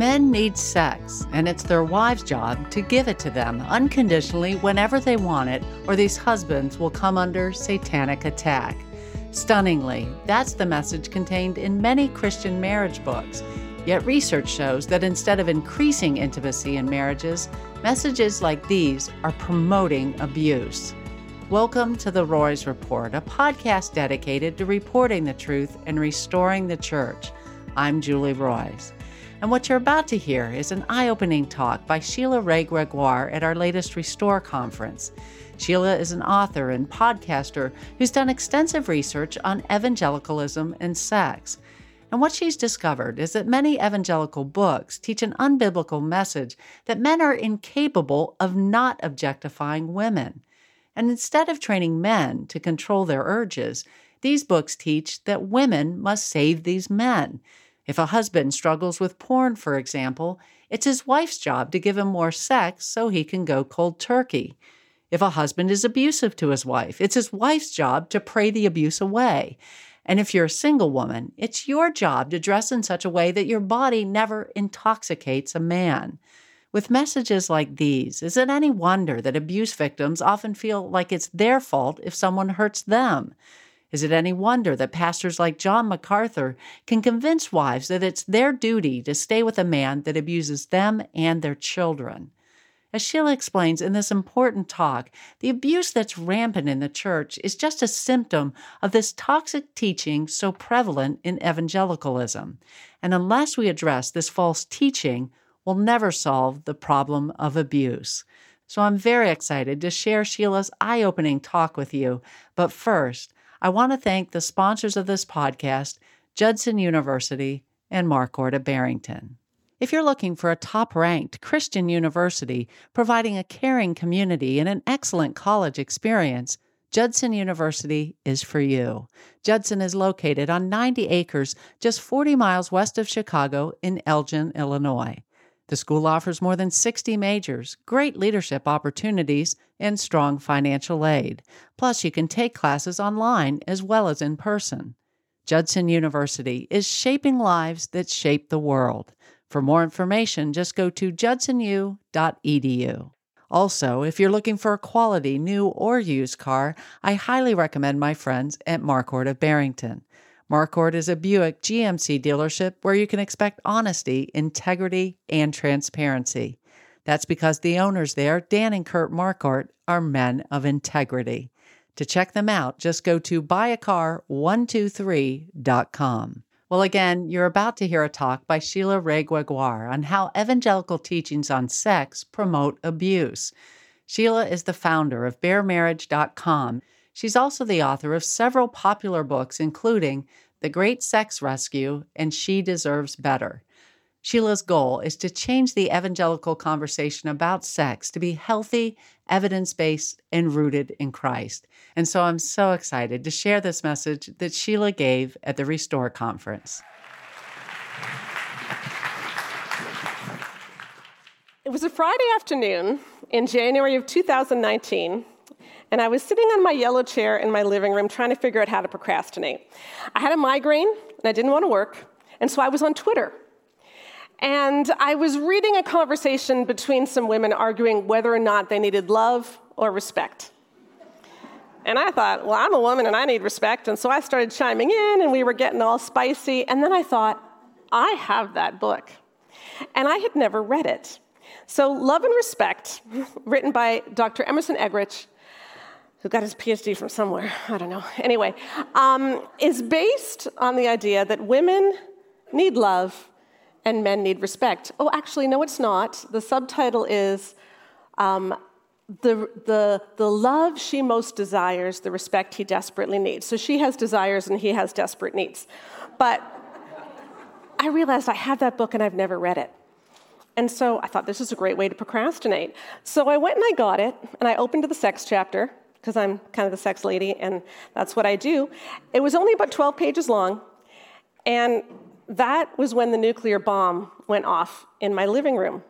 Men need sex, and it's their wives' job to give it to them unconditionally whenever they want it, or these husbands will come under satanic attack. Stunningly, that's the message contained in many Christian marriage books. Yet research shows that instead of increasing intimacy in marriages, messages like these are promoting abuse. Welcome to the Roys Report, a podcast dedicated to reporting the truth and restoring the church. I'm Julie Roys. And what you're about to hear is an eye opening talk by Sheila Wray Gregoire at our latest Restore conference. Sheila is an author and podcaster who's done extensive research on evangelicalism and sex. And what she's discovered is that many evangelical books teach an unbiblical message that men are incapable of not objectifying women. And instead of training men to control their urges, these books teach that women must save these men. If a husband struggles with porn, for example, it's his wife's job to give him more sex so he can go cold turkey. If a husband is abusive to his wife, it's his wife's job to pray the abuse away. And if you're a single woman, it's your job to dress in such a way that your body never intoxicates a man. With messages like these, is it any wonder that abuse victims often feel like it's their fault if someone hurts them? Is it any wonder that pastors like John MacArthur can convince wives that it's their duty to stay with a man that abuses them and their children? As Sheila explains in this important talk, the abuse that's rampant in the church is just a symptom of this toxic teaching so prevalent in evangelicalism. And unless we address this false teaching, we'll never solve the problem of abuse. So I'm very excited to share Sheila's eye opening talk with you. But first, I want to thank the sponsors of this podcast, Judson University and Marquardt Barrington. If you're looking for a top ranked Christian university providing a caring community and an excellent college experience, Judson University is for you. Judson is located on 90 acres just 40 miles west of Chicago in Elgin, Illinois. The school offers more than 60 majors, great leadership opportunities, and strong financial aid. Plus, you can take classes online as well as in person. Judson University is shaping lives that shape the world. For more information, just go to judsonu.edu. Also, if you're looking for a quality new or used car, I highly recommend my friends at Marquardt of Barrington. Marquardt is a Buick GMC dealership where you can expect honesty, integrity, and transparency. That's because the owners there, Dan and Kurt Marquardt, are men of integrity. To check them out, just go to buyacar123.com. Well, again, you're about to hear a talk by Sheila Wray Gregoire on how evangelical teachings on sex promote abuse. Sheila is the founder of baremarriage.com She's also the author of several popular books, including The Great Sex Rescue and She Deserves Better. Sheila's goal is to change the evangelical conversation about sex to be healthy, evidence based, and rooted in Christ. And so I'm so excited to share this message that Sheila gave at the Restore Conference. It was a Friday afternoon in January of 2019 and I was sitting on my yellow chair in my living room trying to figure out how to procrastinate. I had a migraine and I didn't want to work, and so I was on Twitter. And I was reading a conversation between some women arguing whether or not they needed love or respect. And I thought, well, I'm a woman and I need respect. And so I started chiming in and we were getting all spicy. And then I thought, I have that book. And I had never read it. So, Love and Respect, written by Dr. Emerson Eggerichs, who got his PhD from somewhere, I don't know. Anyway, um, is based on the idea that women need love and men need respect. Oh, actually, no, it's not. The subtitle is um, the, the, the love she most desires, the respect he desperately needs. So she has desires and he has desperate needs. But I realized I have that book and I've never read it. And so I thought this is a great way to procrastinate. So I went and I got it and I opened to the sex chapter because I'm kind of the sex lady and that's what I do. It was only about 12 pages long, and that was when the nuclear bomb went off in my living room.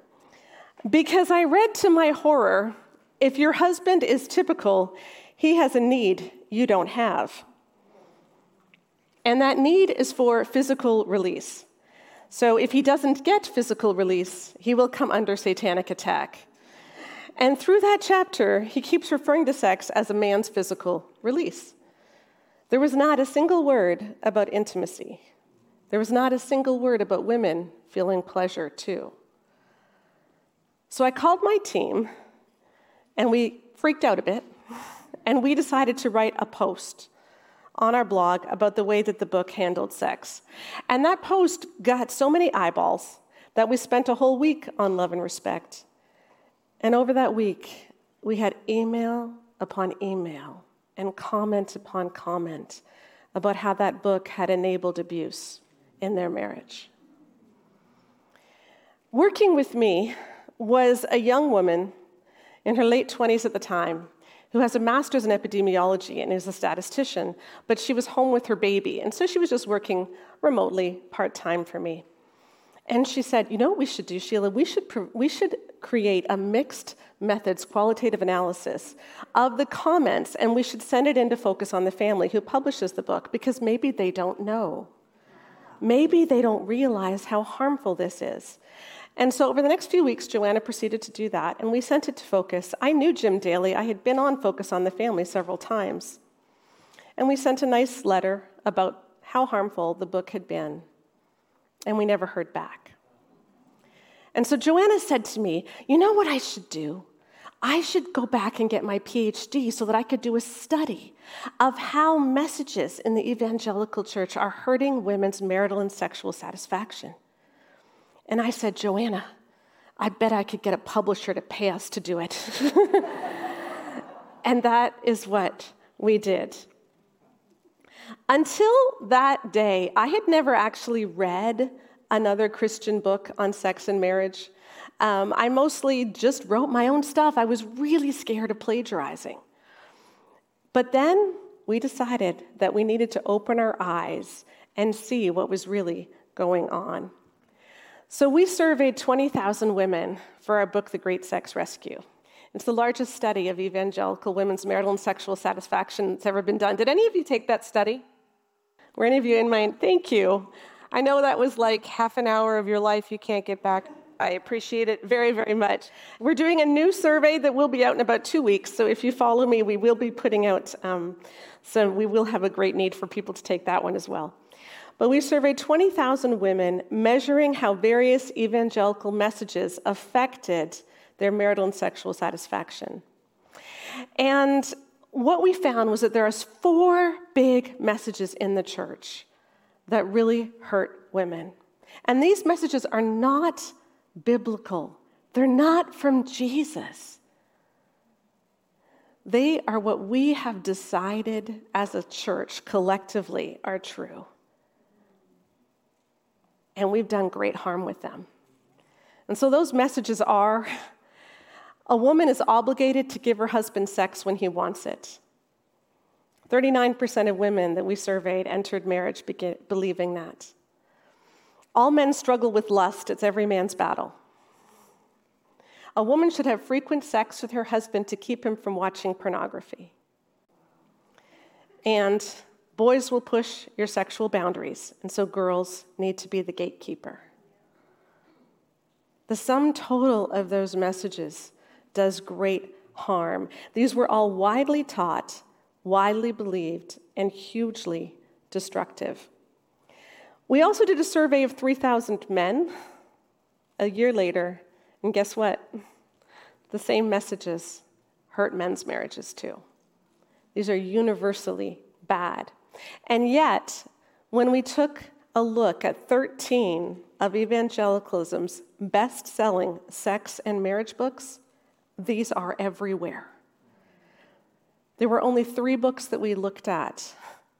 Because I read to my horror if your husband is typical, he has a need you don't have. And that need is for physical release. So if he doesn't get physical release, he will come under satanic attack. And through that chapter, he keeps referring to sex as a man's physical release. There was not a single word about intimacy. There was not a single word about women feeling pleasure too. So I called my team and we freaked out a bit and we decided to write a post on our blog about the way that the book handled sex. And that post got so many eyeballs that we spent a whole week on love and respect. And over that week, we had email upon email and comment upon comment about how that book had enabled abuse in their marriage. Working with me was a young woman in her late 20s at the time who has a master's in epidemiology and is a statistician, but she was home with her baby, and so she was just working remotely part time for me. And she said, You know what we should do, Sheila? We should, we should create a mixed methods qualitative analysis of the comments, and we should send it in to Focus on the Family, who publishes the book, because maybe they don't know. Maybe they don't realize how harmful this is. And so over the next few weeks, Joanna proceeded to do that, and we sent it to Focus. I knew Jim Daly, I had been on Focus on the Family several times. And we sent a nice letter about how harmful the book had been, and we never heard back. And so Joanna said to me, You know what I should do? I should go back and get my PhD so that I could do a study of how messages in the evangelical church are hurting women's marital and sexual satisfaction. And I said, Joanna, I bet I could get a publisher to pay us to do it. and that is what we did. Until that day, I had never actually read another Christian book on sex and marriage. Um, I mostly just wrote my own stuff. I was really scared of plagiarizing. But then we decided that we needed to open our eyes and see what was really going on. So we surveyed 20,000 women for our book, The Great Sex Rescue. It's the largest study of evangelical women's marital and sexual satisfaction that's ever been done. Did any of you take that study? Were any of you in mind? Thank you. I know that was like half an hour of your life you can't get back. I appreciate it very, very much. We're doing a new survey that will be out in about two weeks. So if you follow me, we will be putting out, um, so we will have a great need for people to take that one as well. But we surveyed 20,000 women measuring how various evangelical messages affected their marital and sexual satisfaction. And what we found was that there are four big messages in the church that really hurt women. And these messages are not biblical, they're not from Jesus. They are what we have decided as a church collectively are true and we've done great harm with them. And so those messages are a woman is obligated to give her husband sex when he wants it. 39% of women that we surveyed entered marriage believing that. All men struggle with lust, it's every man's battle. A woman should have frequent sex with her husband to keep him from watching pornography. And Boys will push your sexual boundaries, and so girls need to be the gatekeeper. The sum total of those messages does great harm. These were all widely taught, widely believed, and hugely destructive. We also did a survey of 3,000 men a year later, and guess what? The same messages hurt men's marriages too. These are universally bad. And yet, when we took a look at 13 of evangelicalism's best selling sex and marriage books, these are everywhere. There were only three books that we looked at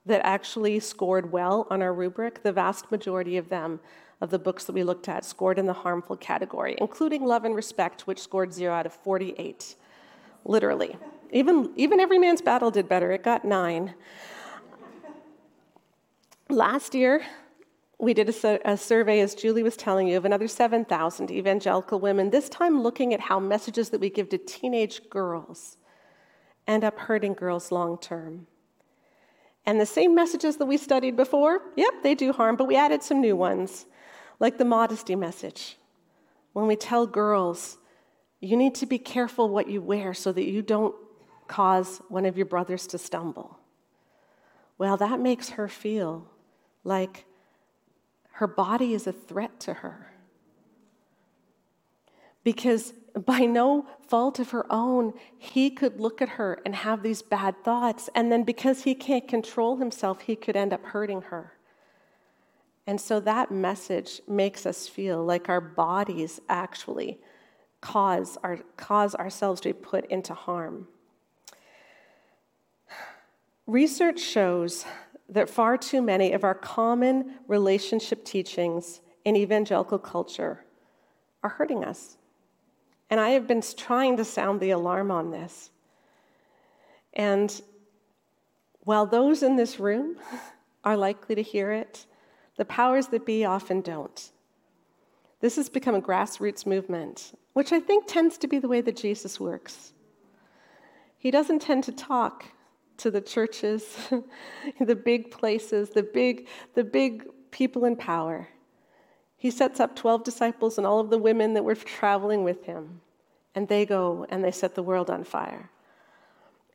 that actually scored well on our rubric. The vast majority of them, of the books that we looked at, scored in the harmful category, including Love and Respect, which scored zero out of 48, literally. Even, even Every Man's Battle did better, it got nine. Last year, we did a, a, survey, as Julie was telling you, of another 7,000 evangelical women, this time looking at how messages that we give to teenage girls end up hurting girls long term. And the same messages that we studied before, yep, they do harm, but we added some new ones. Like the modesty message. When we tell girls, you need to be careful what you wear so that you don't cause one of your brothers to stumble. Well, that makes her feel like her body is a threat to her. Because by no fault of her own, he could look at her and have these bad thoughts. And then because he can't control himself, he could end up hurting her. And so that message makes us feel like our bodies actually cause, our, cause ourselves to be put into harm. Research shows that far too many of our common relationship teachings in evangelical culture are hurting us. And I have been trying to sound the alarm on this. And while those in this room are likely to hear it, the powers that be often don't. This has become a grassroots movement, which I think tends to be the way that Jesus works. He doesn't tend to talk to the churches, the big places, the big, the big people in power. He sets up 12 disciples and all of the women that were traveling with him, and they go and they set the world on fire.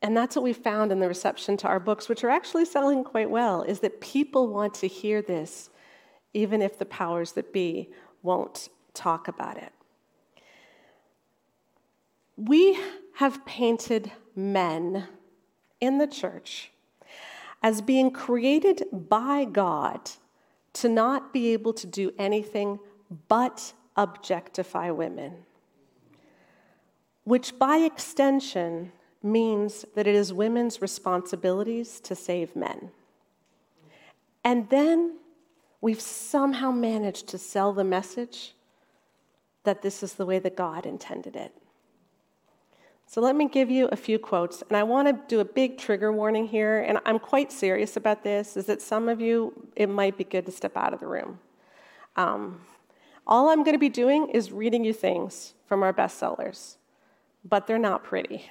And that's what we found in the reception to our books, which are actually selling quite well, is that people want to hear this, even if the powers that be won't talk about it. We have painted men in the church as being created by God to not be able to do anything but objectify women, which by extension means that it is women's responsibilities to save men. And then we've somehow managed to sell the message that this is the way that God intended it. So let me give you a few quotes, and I want to do a big trigger warning here, and I'm quite serious about this, is that some of you, it might be good to step out of the room. Um, all I'm going to be doing is reading you things from our bestsellers, but they're not pretty.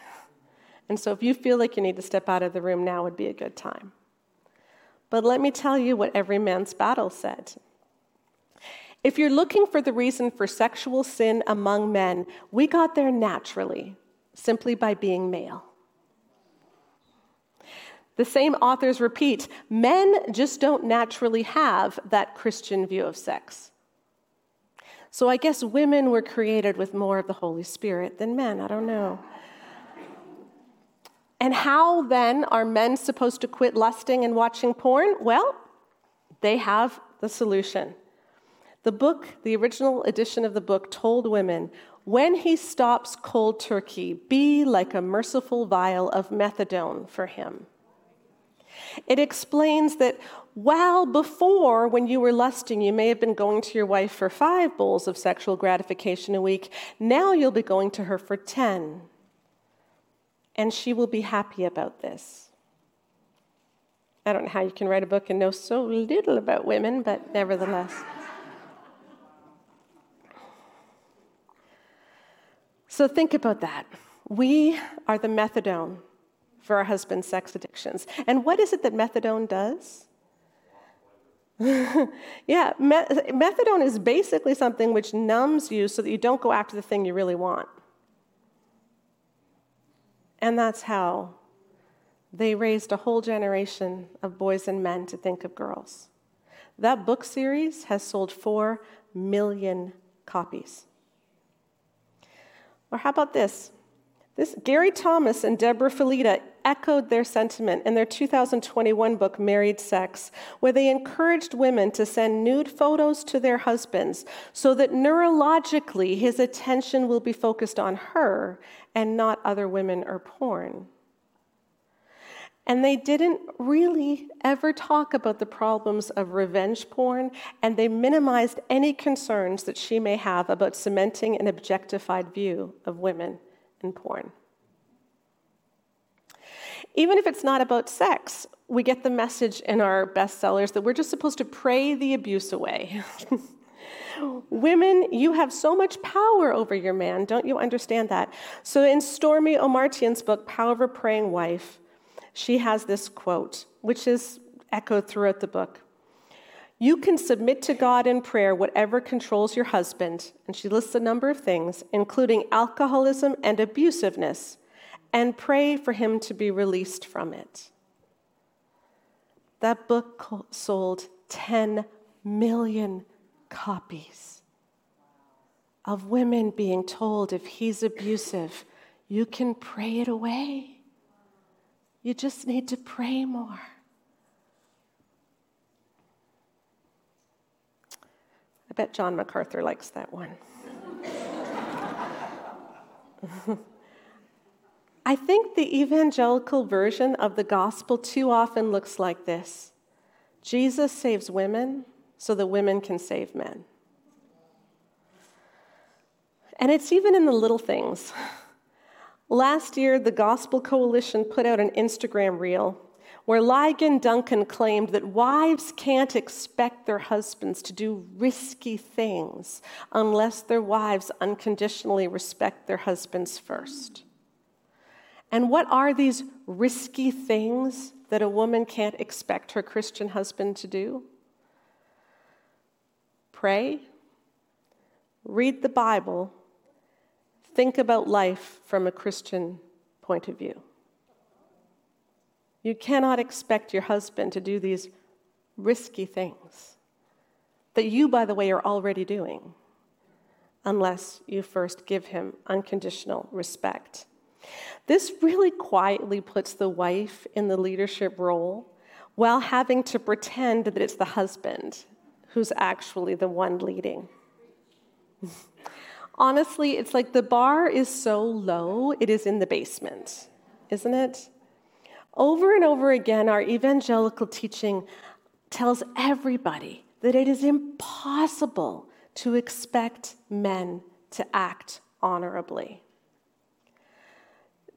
And so if you feel like you need to step out of the room now would be a good time. But let me tell you what every man's battle said. If you're looking for the reason for sexual sin among men, we got there naturally simply by being male. The same authors repeat men just don't naturally have that Christian view of sex. So I guess women were created with more of the Holy Spirit than men. I don't know. And how then are men supposed to quit lusting and watching porn? Well, they have the solution. The book, the original edition of the book, told women when he stops cold turkey, be like a merciful vial of methadone for him. It explains that while before, when you were lusting, you may have been going to your wife for five bowls of sexual gratification a week, now you'll be going to her for 10. And she will be happy about this. I don't know how you can write a book and know so little about women, but nevertheless. So think about that. We are the methadone for our husband's sex addictions. And what is it that methadone does? yeah, methadone is basically something which numbs you so that you don't go after the thing you really want. And that's how they raised a whole generation of boys and men to think of girls. That book series has sold 4 million copies. Or how about this? This Gary Thomas and Deborah Fileta echoed their sentiment in their 2021 book Married Sex, where they encouraged women to send nude photos to their husbands so that neurologically his attention will be focused on her and not other women or porn. And they didn't really ever talk about the problems of revenge porn, and they minimized any concerns that she may have about cementing an objectified view of women in porn. Even if it's not about sex, we get the message in our bestsellers that we're just supposed to pray the abuse away. Women, you have so much power over your man. Don't you understand that? So, in Stormie Omartian's book, Power of a Praying Wife, she has this quote, which is echoed throughout the book. You can submit to God in prayer whatever controls your husband. And she lists a number of things, including alcoholism and abusiveness, and pray for him to be released from it. That book sold 10 million copies of women being told if he's abusive, you can pray it away. You just need to pray more. I bet John MacArthur likes that one. I think the evangelical version of the gospel too often looks like this Jesus saves women so that women can save men. And it's even in the little things. Last year, the Gospel Coalition put out an Instagram reel where Ligon Duncan claimed that wives can't expect their husbands to do risky things unless their wives unconditionally respect their husbands first. And what are these risky things that a woman can't expect her Christian husband to do? Pray, read the Bible, think about life from a Christian point of view. You cannot expect your husband to do these risky things that you, by the way, are already doing unless you first give him unconditional respect. This really quietly puts the wife in the leadership role while having to pretend that it's the husband who's actually the one leading. Honestly, it's like the bar is so low, it is in the basement, isn't it? Over and over again, our evangelical teaching tells everybody that it is impossible to expect men to act honorably.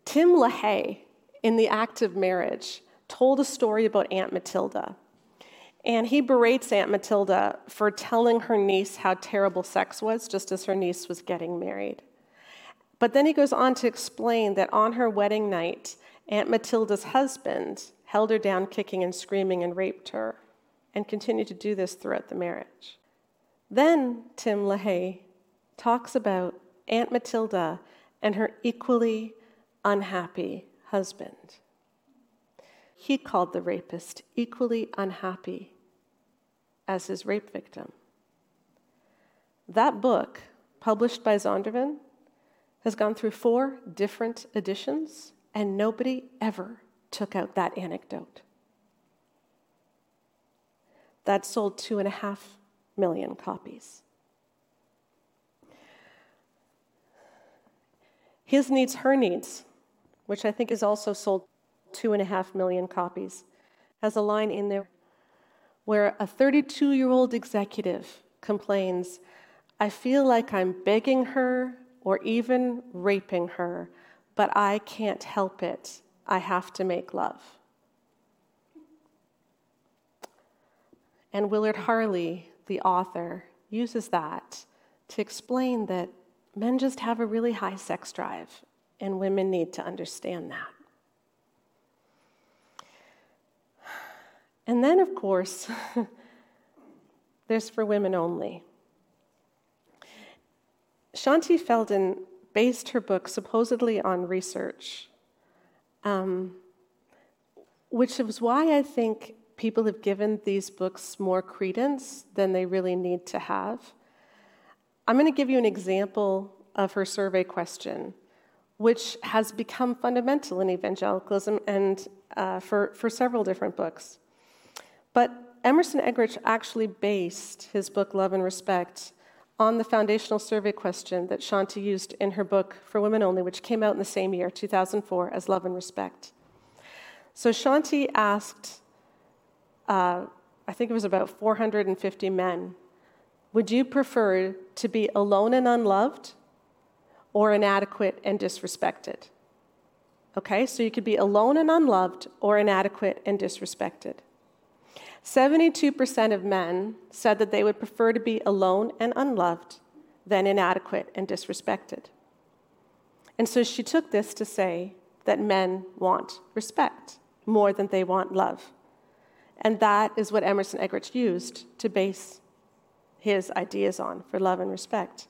Tim LaHaye, in The Act of Marriage, told a story about Aunt Matilda. And he berates Aunt Matilda for telling her niece how terrible sex was just as her niece was getting married. But then he goes on to explain that on her wedding night, Aunt Matilda's husband held her down, kicking and screaming, and raped her, and continued to do this throughout the marriage. Then Tim LaHaye talks about Aunt Matilda and her equally unhappy husband. He called the rapist equally unhappy as his rape victim. That book, published by Zondervan, has gone through four different editions, and nobody ever took out that anecdote. That sold two and a half million copies. His needs, her needs which I think is also sold two and a half million copies, has a line in there where a 32 year old executive complains, I feel like I'm begging her or even raping her, but I can't help it. I have to make love. And Willard Harley, the author, uses that to explain that men just have a really high sex drive and women need to understand that. And then, of course, there's for women only. Shaunti Feldhahn based her book supposedly on research, um, which is why I think people have given these books more credence than they really need to have. I'm going to give you an example of her survey question which has become fundamental in evangelicalism and uh, for, for several different books. But Emerson Eggerich actually based his book, Love and Respect, on the foundational survey question that Shaunti used in her book For Women Only, which came out in the same year, 2004, as Love and Respect. So Shaunti asked, uh, I think it was about 450 men, would you prefer to be alone and unloved or inadequate and disrespected. Okay, so you could be alone and unloved or inadequate and disrespected. 72% of men said that they would prefer to be alone and unloved than inadequate and disrespected. And so she took this to say that men want respect more than they want love. And that is what Emerson Eggerichs used to base his ideas on for love and respect.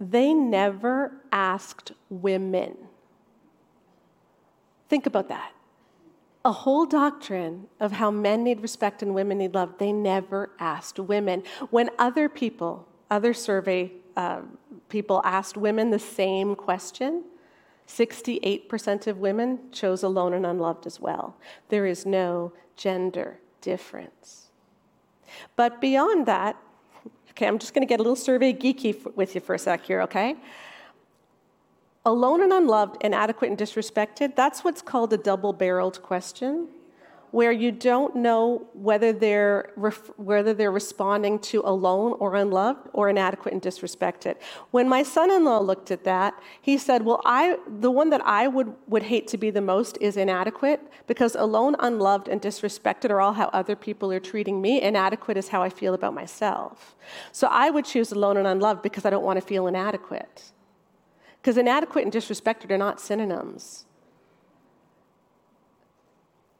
They never asked women. Think about that. A whole doctrine of how men need respect and women need love, they never asked women. When other people, other survey uh, people asked women the same question, 68% of women chose alone and unloved as well. There is no gender difference. But beyond that, okay, I'm just going to get a little survey geeky with you for a sec here, okay? Alone and unloved, inadequate and disrespected, that's what's called a double barreled question where you don't know whether they're, ref- whether they're responding to alone or unloved or inadequate and disrespected. When my son in law looked at that, he said, Well, I, the one that I would, would hate to be the most is inadequate because alone, unloved, and disrespected are all how other people are treating me. Inadequate is how I feel about myself. So I would choose alone and unloved because I don't want to feel inadequate. Because inadequate and disrespected are not synonyms.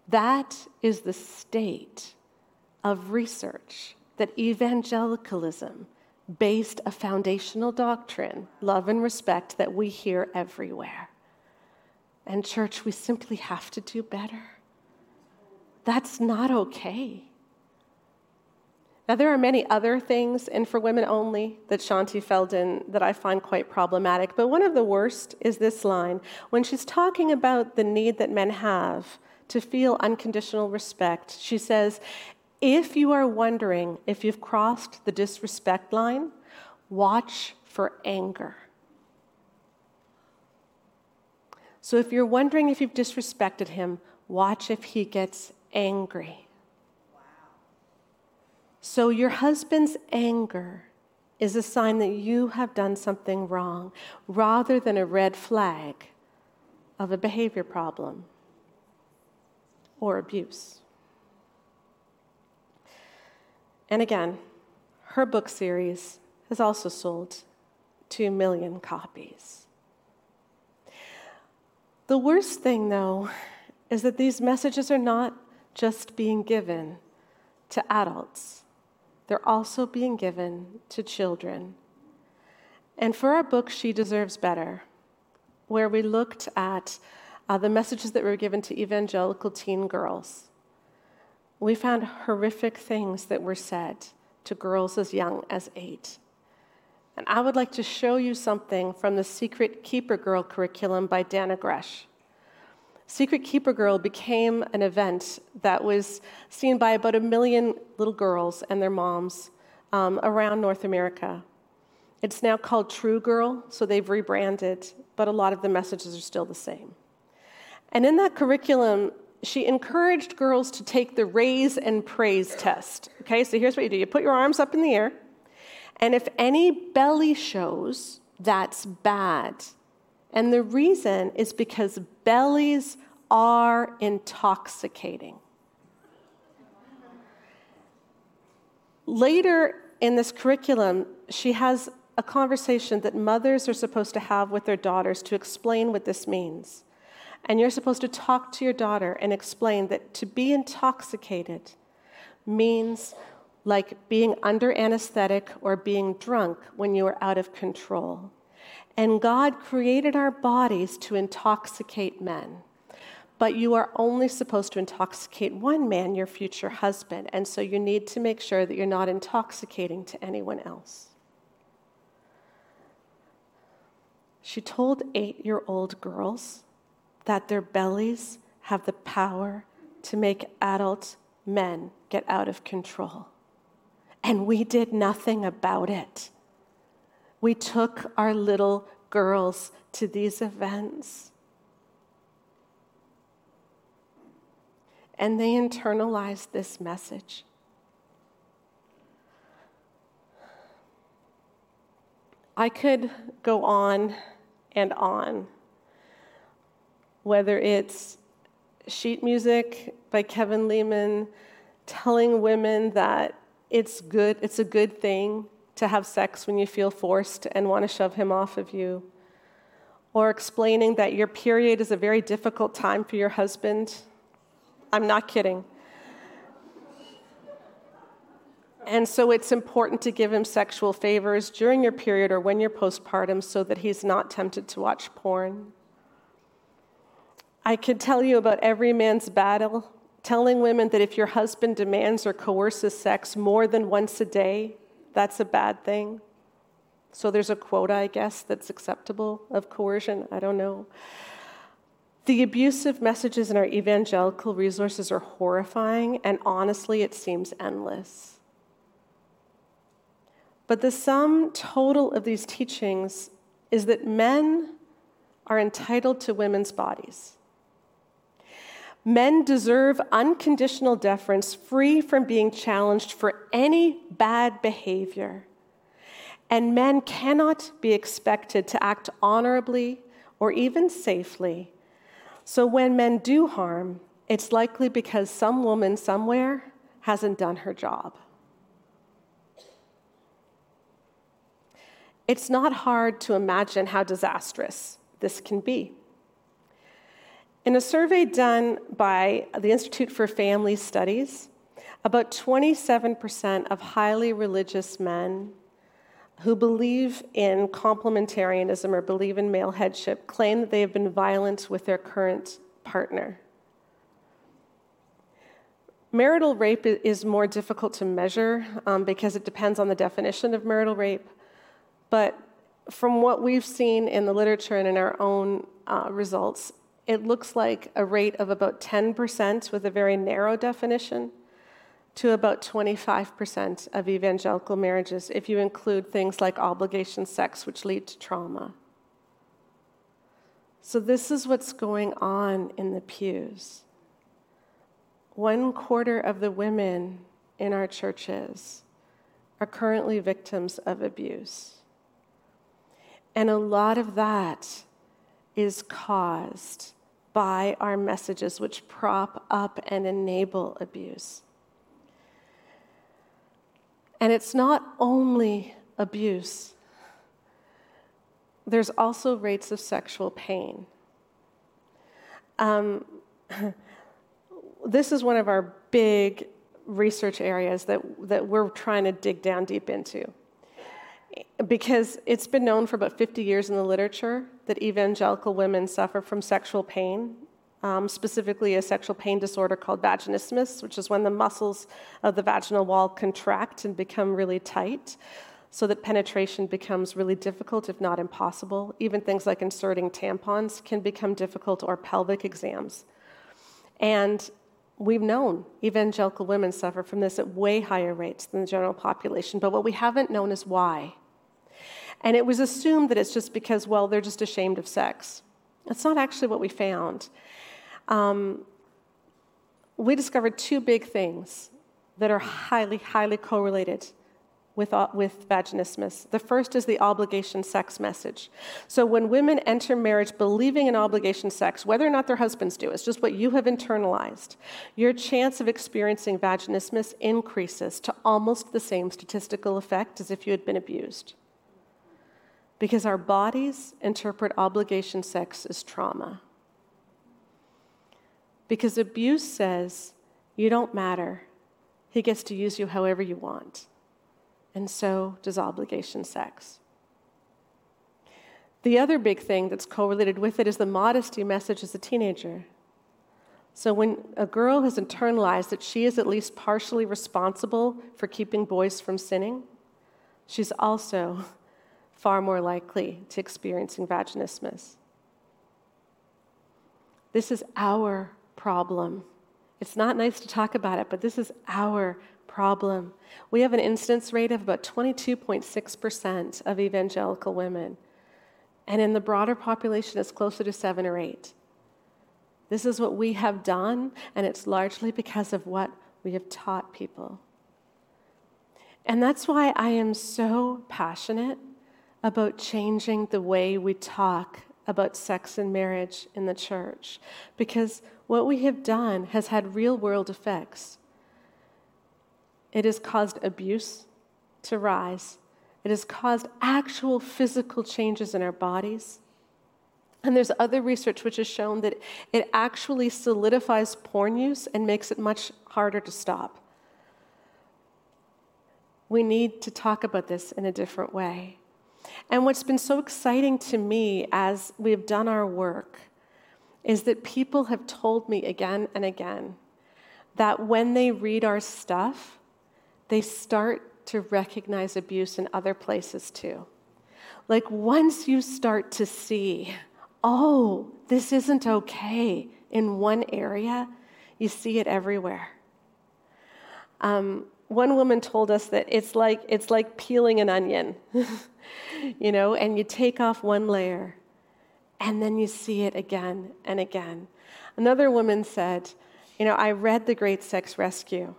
That is the state of research that evangelicalism based a foundational doctrine, love and respect, that we hear everywhere. And, church, we simply have to do better. That's not okay. Now, there are many other things in For Women Only that Shaunti Feldhahn that I find quite problematic, but one of the worst is this line when she's talking about the need that men have to feel unconditional respect. She says, if you are wondering if you've crossed the disrespect line, watch for anger. So if you're wondering if you've disrespected him, watch if he gets angry. So your husband's anger is a sign that you have done something wrong rather than a red flag of a behavior problem or abuse. And again, her book series has also sold 2 million copies. The worst thing, though, is that these messages are not just being given to adults, they're also being given to children. And for our book, She Deserves Better, where we looked at uh, the messages that were given to evangelical teen girls. We found horrific things that were said to girls as young as eight. And I would like to show you something from the Secret Keeper Girl curriculum by Dannah Gresh. Secret Keeper Girl became an event that was seen by about a million little girls and their moms um, around North America. It's now called True Girl, so they've rebranded, but a lot of the messages are still the same. And in that curriculum, she encouraged girls to take the raise and praise test. Okay, so here's what you do you put your arms up in the air, and if any belly shows, that's bad. And the reason is because bellies are intoxicating. Later in this curriculum, she has a conversation that mothers are supposed to have with their daughters to explain what this means. And you're supposed to talk to your daughter and explain that to be intoxicated means like being under anesthetic or being drunk when you are out of control. And God created our bodies to intoxicate men. But you are only supposed to intoxicate one man, your future husband. And so you need to make sure that you're not intoxicating to anyone else. She told eight year old girls that their bellies have the power to make adult men get out of control. And we did nothing about it. We took our little girls to these events. And they internalized this message. I could go on and on whether it's sheet music by Kevin Leman telling women that it's good, it's a good thing to have sex when you feel forced and want to shove him off of you, or explaining that your period is a very difficult time for your husband. I'm not kidding. And so it's important to give him sexual favors during your period or when you're postpartum so that he's not tempted to watch porn. I could tell you about every man's battle, telling women that if your husband demands or coerces sex more than once a day, that's a bad thing. So there's a quota, I guess, that's acceptable of coercion. I don't know. The abusive messages in our evangelical resources are horrifying, and honestly, it seems endless. But the sum total of these teachings is that men are entitled to women's bodies. Men deserve unconditional deference, free from being challenged for any bad behavior. And men cannot be expected to act honorably or even safely. So when men do harm, it's likely because some woman somewhere hasn't done her job. It's not hard to imagine how disastrous this can be. In a survey done by the Institute for Family Studies, about 27% of highly religious men who believe in complementarianism or believe in male headship claim that they have been violent with their current partner. Marital rape is more difficult to measure um, because it depends on the definition of marital rape. But from what we've seen in the literature and in our own uh, results, it looks like a rate of about 10% with a very narrow definition to about 25% of evangelical marriages if you include things like obligation sex, which lead to trauma. So, this is what's going on in the pews. One quarter of the women in our churches are currently victims of abuse. And a lot of that is caused by our messages, which prop up and enable abuse. And it's not only abuse, there's also rates of sexual pain. Um, this is one of our big research areas that, that we're trying to dig down deep into because it's been known for about 50 years in the literature that evangelical women suffer from sexual pain, um, specifically a sexual pain disorder called vaginismus, which is when the muscles of the vaginal wall contract and become really tight, so that penetration becomes really difficult, if not impossible. Even things like inserting tampons can become difficult, or pelvic exams. And we've known evangelical women suffer from this at way higher rates than the general population, but what we haven't known is why. And it was assumed that it's just because, well, they're just ashamed of sex. That's not actually what we found. Um, we discovered two big things that are highly, highly correlated with, uh, with vaginismus. The first is the obligation sex message. So when women enter marriage believing in obligation sex, whether or not their husbands do, it's just what you have internalized, your chance of experiencing vaginismus increases to almost the same statistical effect as if you had been abused because our bodies interpret obligation sex as trauma. Because abuse says, you don't matter. He gets to use you however you want. And so does obligation sex. The other big thing that's correlated with it is the modesty message as a teenager. So, when a girl has internalized that she is at least partially responsible for keeping boys from sinning, she's also far more likely to experiencing vaginismus. This is our problem. It's not nice to talk about it, but this is our problem. We have an incidence rate of about 22.6% of evangelical women. And in the broader population, it's closer to 7 or 8. This is what we have done, and it's largely because of what we have taught people. And that's why I am so passionate about changing the way we talk about sex and marriage in the church because what we have done has had real world effects. It has caused abuse to rise, it has caused actual physical changes in our bodies. And there's other research which has shown that it actually solidifies porn use and makes it much harder to stop. We need to talk about this in a different way. And what's been so exciting to me as we've done our work is that people have told me again and again that when they read our stuff, they start to recognize abuse in other places too. Like once you start to see, oh, this isn't okay in one area, you see it everywhere. Um, one woman told us that it's like, it's like peeling an onion, you know, and you take off one layer and then you see it again and again. Another woman said, you know, I read The Great Sex Rescue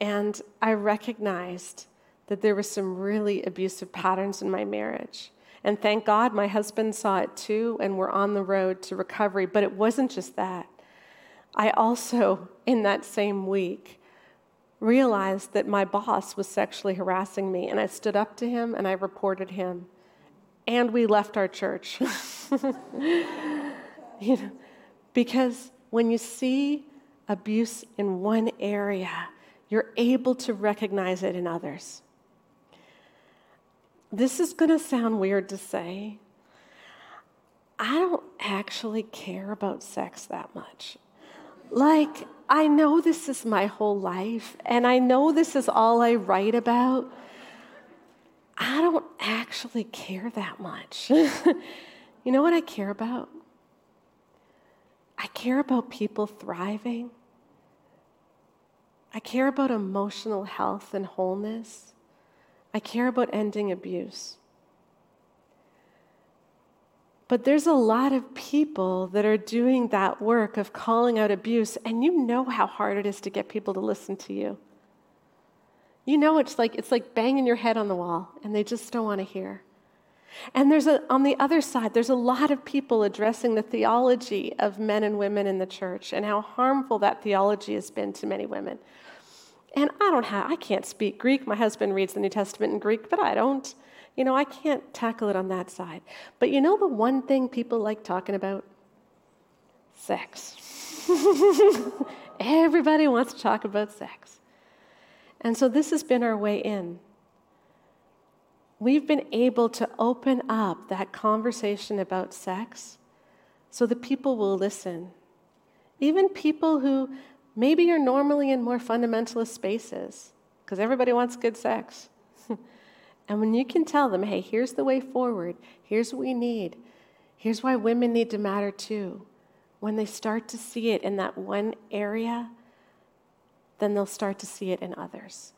and I recognized that there were some really abusive patterns in my marriage. And thank God my husband saw it too, and we're on the road to recovery. But it wasn't just that. I also, in that same week, realized that my boss was sexually harassing me, and I stood up to him and I reported him. And we left our church. you know, because when you see abuse in one area, you're able to recognize it in others. This is going to sound weird to say. I don't actually care about sex that much. Like, I know this is my whole life, and I know this is all I write about. I don't actually care that much. you know what I care about? I care about people thriving. I care about emotional health and wholeness. I care about ending abuse. But there's a lot of people that are doing that work of calling out abuse, and you know how hard it is to get people to listen to you. You know it's like it's like banging your head on the wall, and they just don't want to hear. And there's a, on the other side, there's a lot of people addressing the theology of men and women in the church and how harmful that theology has been to many women. And I don't have, I can't speak Greek. My husband reads the New Testament in Greek, but I don't. You know, I can't tackle it on that side. But you know the one thing people like talking about? Sex. Everybody wants to talk about sex. And so this has been our way in. We've been able to open up that conversation about sex so that people will listen. Even people who maybe are normally in more fundamentalist spaces, because everybody wants good sex. And when you can tell them, hey, here's the way forward, here's what we need, here's why women need to matter too, when they start to see it in that one area, then they'll start to see it in others.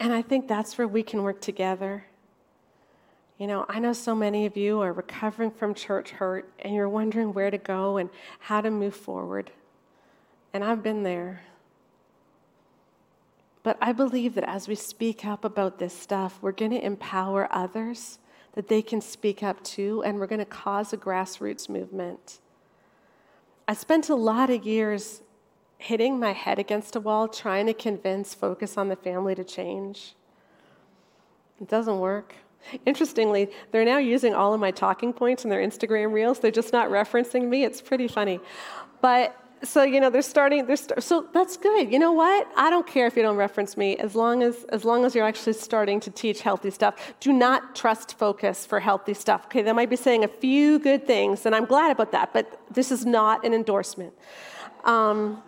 And I think that's where we can work together. You know, I know so many of you are recovering from church hurt and you're wondering where to go and how to move forward. And I've been there. But I believe that as we speak up about this stuff, we're going to empower others that they can speak up too, and we're going to cause a grassroots movement. I spent a lot of years hitting my head against a wall trying to convince Focus on the Family to change. It doesn't work. Interestingly, they're now using all of my talking points in their Instagram reels. They're just not referencing me. It's pretty funny. But so you know they're starting they're st- so that's good you know what i don't care if you don't reference me as long as as long as you're actually starting to teach healthy stuff do not trust focus for healthy stuff okay they might be saying a few good things and i'm glad about that but this is not an endorsement um,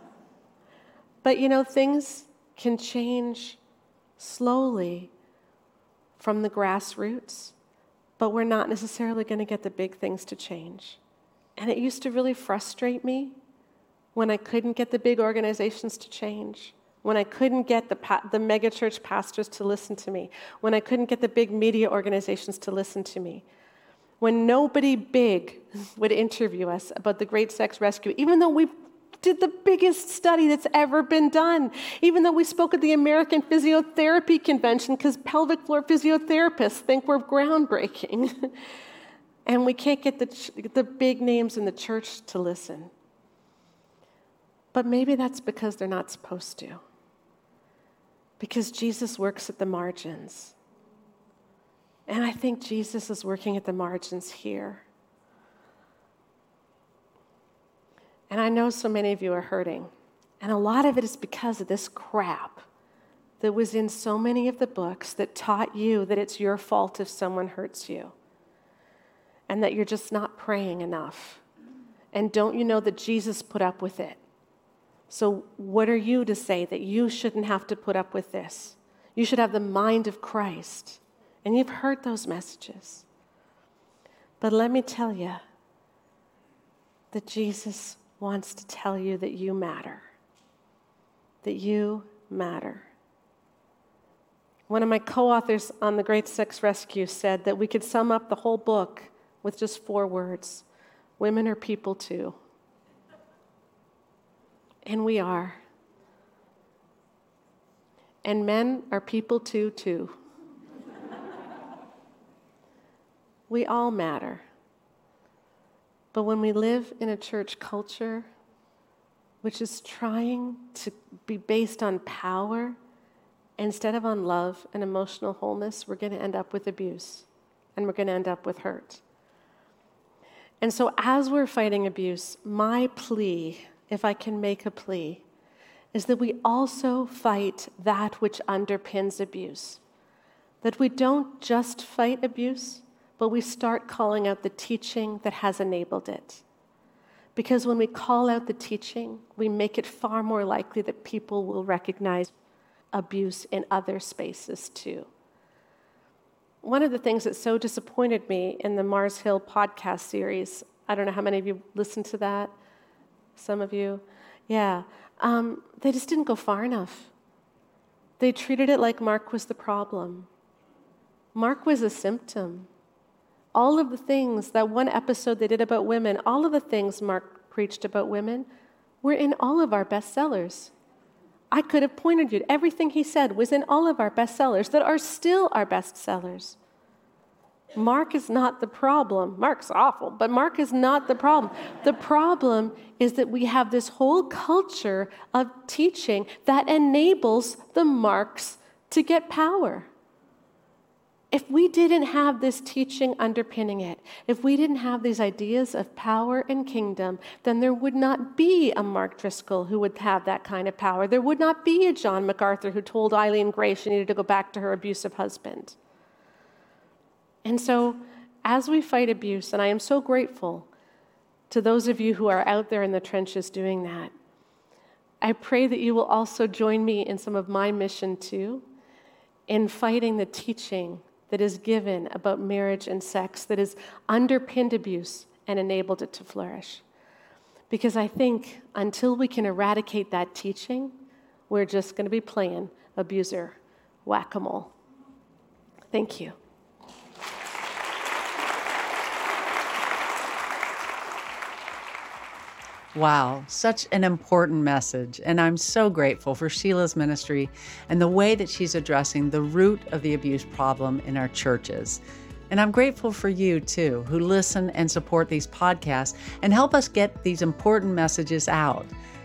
but you know things can change slowly from the grassroots but we're not necessarily going to get the big things to change. And it used to really frustrate me when I couldn't get the big organizations to change, when I couldn't get the, pa- the megachurch pastors to listen to me, when I couldn't get the big media organizations to listen to me, when nobody big would interview us about the great sex rescue, even though we did the biggest study that's ever been done, even though we spoke at the American Physiotherapy Convention because pelvic floor physiotherapists think we're groundbreaking. and we can't get the, the big names in the church to listen. But maybe that's because they're not supposed to. Because Jesus works at the margins. And I think Jesus is working at the margins here. And I know so many of you are hurting. And a lot of it is because of this crap that was in so many of the books that taught you that it's your fault if someone hurts you and that you're just not praying enough. And don't you know that Jesus put up with it? So, what are you to say that you shouldn't have to put up with this? You should have the mind of Christ. And you've heard those messages. But let me tell you that Jesus wants to tell you that you matter. That you matter. One of my co authors on The Great Sex Rescue said that we could sum up the whole book with just four words Women are people too. And we are. And men are people too, too. we all matter. But when we live in a church culture which is trying to be based on power instead of on love and emotional wholeness, we're going to end up with abuse and we're going to end up with hurt. And so, as we're fighting abuse, my plea if I can make a plea, is that we also fight that which underpins abuse. That we don't just fight abuse, but we start calling out the teaching that has enabled it. Because when we call out the teaching, we make it far more likely that people will recognize abuse in other spaces too. One of the things that so disappointed me in the Mars Hill podcast series, I don't know how many of you listened to that, some of you. Yeah. Um, they just didn't go far enough. They treated it like Mark was the problem. Mark was a symptom. All of the things, that one episode they did about women, all of the things Mark preached about women were in all of our bestsellers. I could have pointed you, to everything he said was in all of our bestsellers that are still our bestsellers. Mark is not the problem. Mark's awful, but Mark is not the problem. The problem is that we have this whole culture of teaching that enables the Marks to get power. If we didn't have this teaching underpinning it, if we didn't have these ideas of power and kingdom, then there would not be a Mark Driscoll who would have that kind of power. There would not be a John MacArthur who told Eileen Gray she needed to go back to her abusive husband. And so, as we fight abuse, and I am so grateful to those of you who are out there in the trenches doing that, I pray that you will also join me in some of my mission too, in fighting the teaching that is given about marriage and sex that has underpinned abuse and enabled it to flourish. Because I think until we can eradicate that teaching, we're just going to be playing abuser whack a mole. Thank you. Wow, such an important message. And I'm so grateful for Sheila's ministry and the way that she's addressing the root of the abuse problem in our churches. And I'm grateful for you too, who listen and support these podcasts and help us get these important messages out.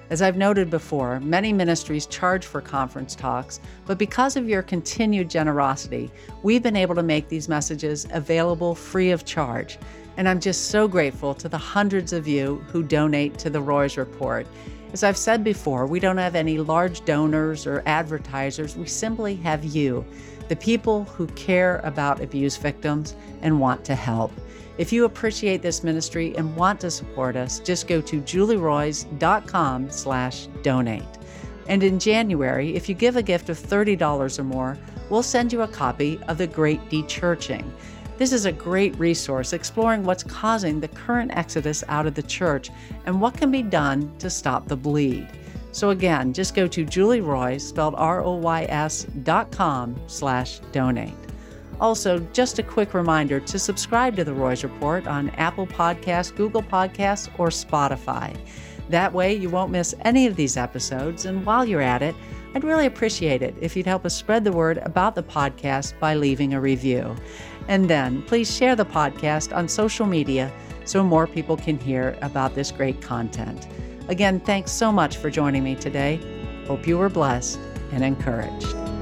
As I've noted before, many ministries charge for conference talks, but because of your continued generosity, we've been able to make these messages available free of charge. And I'm just so grateful to the hundreds of you who donate to the Roys Report. As I've said before, we don't have any large donors or advertisers. We simply have you, the people who care about abuse victims and want to help. If you appreciate this ministry and want to support us, just go to julieroys.com slash donate. And in January, if you give a gift of $30 or more, we'll send you a copy of The Great Dechurching. This is a great resource exploring what's causing the current exodus out of the church and what can be done to stop the bleed. So again, just go to Julie Roys, spelled R-O-Y-S dot com slash donate. Also, just a quick reminder to subscribe to the Roys Report on Apple Podcasts, Google Podcasts, or Spotify. That way, you won't miss any of these episodes. And while you're at it, I'd really appreciate it if you'd help us spread the word about the podcast by leaving a review. And then please share the podcast on social media so more people can hear about this great content. Again, thanks so much for joining me today. Hope you were blessed and encouraged.